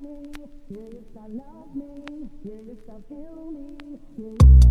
me, yeah, yes, I love me, yeah, used to feel me.